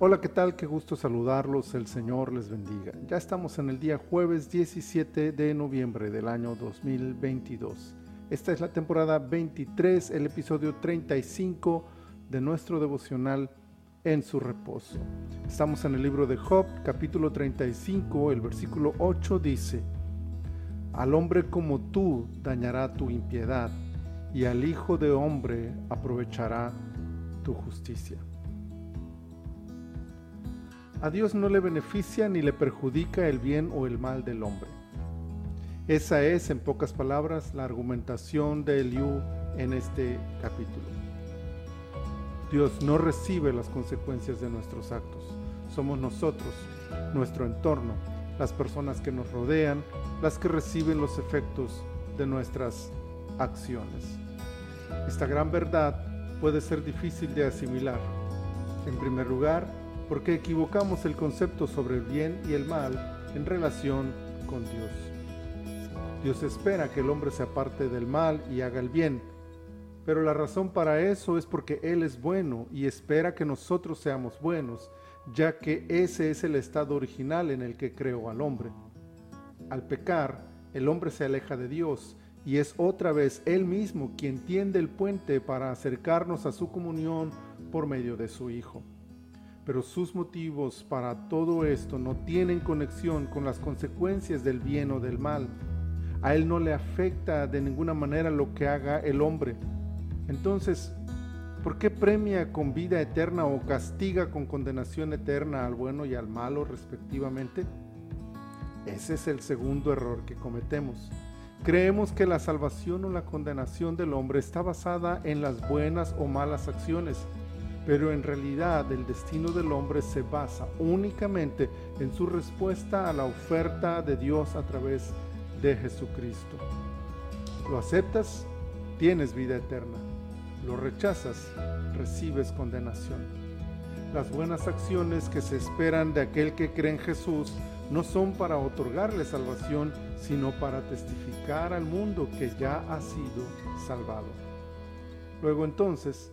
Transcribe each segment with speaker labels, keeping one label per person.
Speaker 1: Hola, ¿qué tal? Qué gusto saludarlos, el Señor les bendiga. Ya estamos en el día jueves 17 de noviembre del año 2022. Esta es la temporada 23, el episodio 35 de nuestro devocional en su reposo. Estamos en el libro de Job, capítulo 35, el versículo 8 dice, Al hombre como tú dañará tu impiedad, y al Hijo de hombre aprovechará tu justicia. A Dios no le beneficia ni le perjudica el bien o el mal del hombre. Esa es, en pocas palabras, la argumentación de Eliú en este capítulo. Dios no recibe las consecuencias de nuestros actos. Somos nosotros, nuestro entorno, las personas que nos rodean, las que reciben los efectos de nuestras acciones. Esta gran verdad puede ser difícil de asimilar. En primer lugar, porque equivocamos el concepto sobre el bien y el mal en relación con Dios. Dios espera que el hombre se aparte del mal y haga el bien, pero la razón para eso es porque Él es bueno y espera que nosotros seamos buenos, ya que ese es el estado original en el que creó al hombre. Al pecar, el hombre se aleja de Dios y es otra vez Él mismo quien tiende el puente para acercarnos a su comunión por medio de su Hijo pero sus motivos para todo esto no tienen conexión con las consecuencias del bien o del mal. A él no le afecta de ninguna manera lo que haga el hombre. Entonces, ¿por qué premia con vida eterna o castiga con condenación eterna al bueno y al malo respectivamente? Ese es el segundo error que cometemos. Creemos que la salvación o la condenación del hombre está basada en las buenas o malas acciones pero en realidad el destino del hombre se basa únicamente en su respuesta a la oferta de Dios a través de Jesucristo. ¿Lo aceptas? Tienes vida eterna. ¿Lo rechazas? Recibes condenación. Las buenas acciones que se esperan de aquel que cree en Jesús no son para otorgarle salvación, sino para testificar al mundo que ya ha sido salvado. Luego entonces,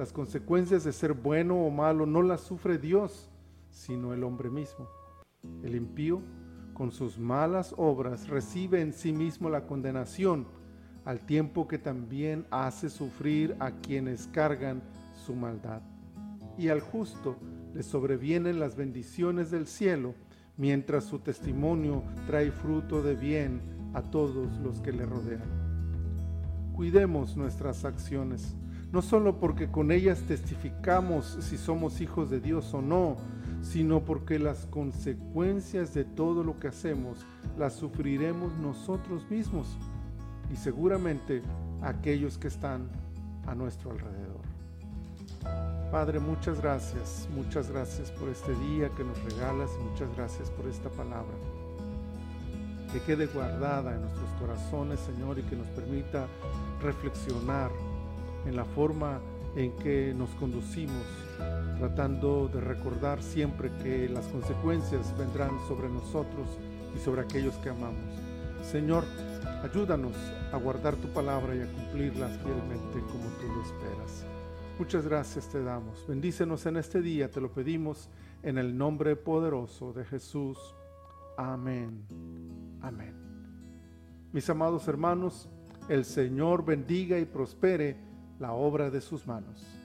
Speaker 1: las consecuencias de ser bueno o malo no las sufre Dios, sino el hombre mismo. El impío, con sus malas obras, recibe en sí mismo la condenación, al tiempo que también hace sufrir a quienes cargan su maldad. Y al justo le sobrevienen las bendiciones del cielo, mientras su testimonio trae fruto de bien a todos los que le rodean. Cuidemos nuestras acciones no solo porque con ellas testificamos si somos hijos de Dios o no, sino porque las consecuencias de todo lo que hacemos las sufriremos nosotros mismos y seguramente aquellos que están a nuestro alrededor. Padre, muchas gracias, muchas gracias por este día que nos regalas y muchas gracias por esta palabra. Que quede guardada en nuestros corazones, Señor, y que nos permita reflexionar en la forma en que nos conducimos, tratando de recordar siempre que las consecuencias vendrán sobre nosotros y sobre aquellos que amamos. Señor, ayúdanos a guardar tu palabra y a cumplirla fielmente como tú lo esperas. Muchas gracias te damos. Bendícenos en este día, te lo pedimos en el nombre poderoso de Jesús. Amén. Amén. Mis amados hermanos, el Señor bendiga y prospere la obra de sus manos.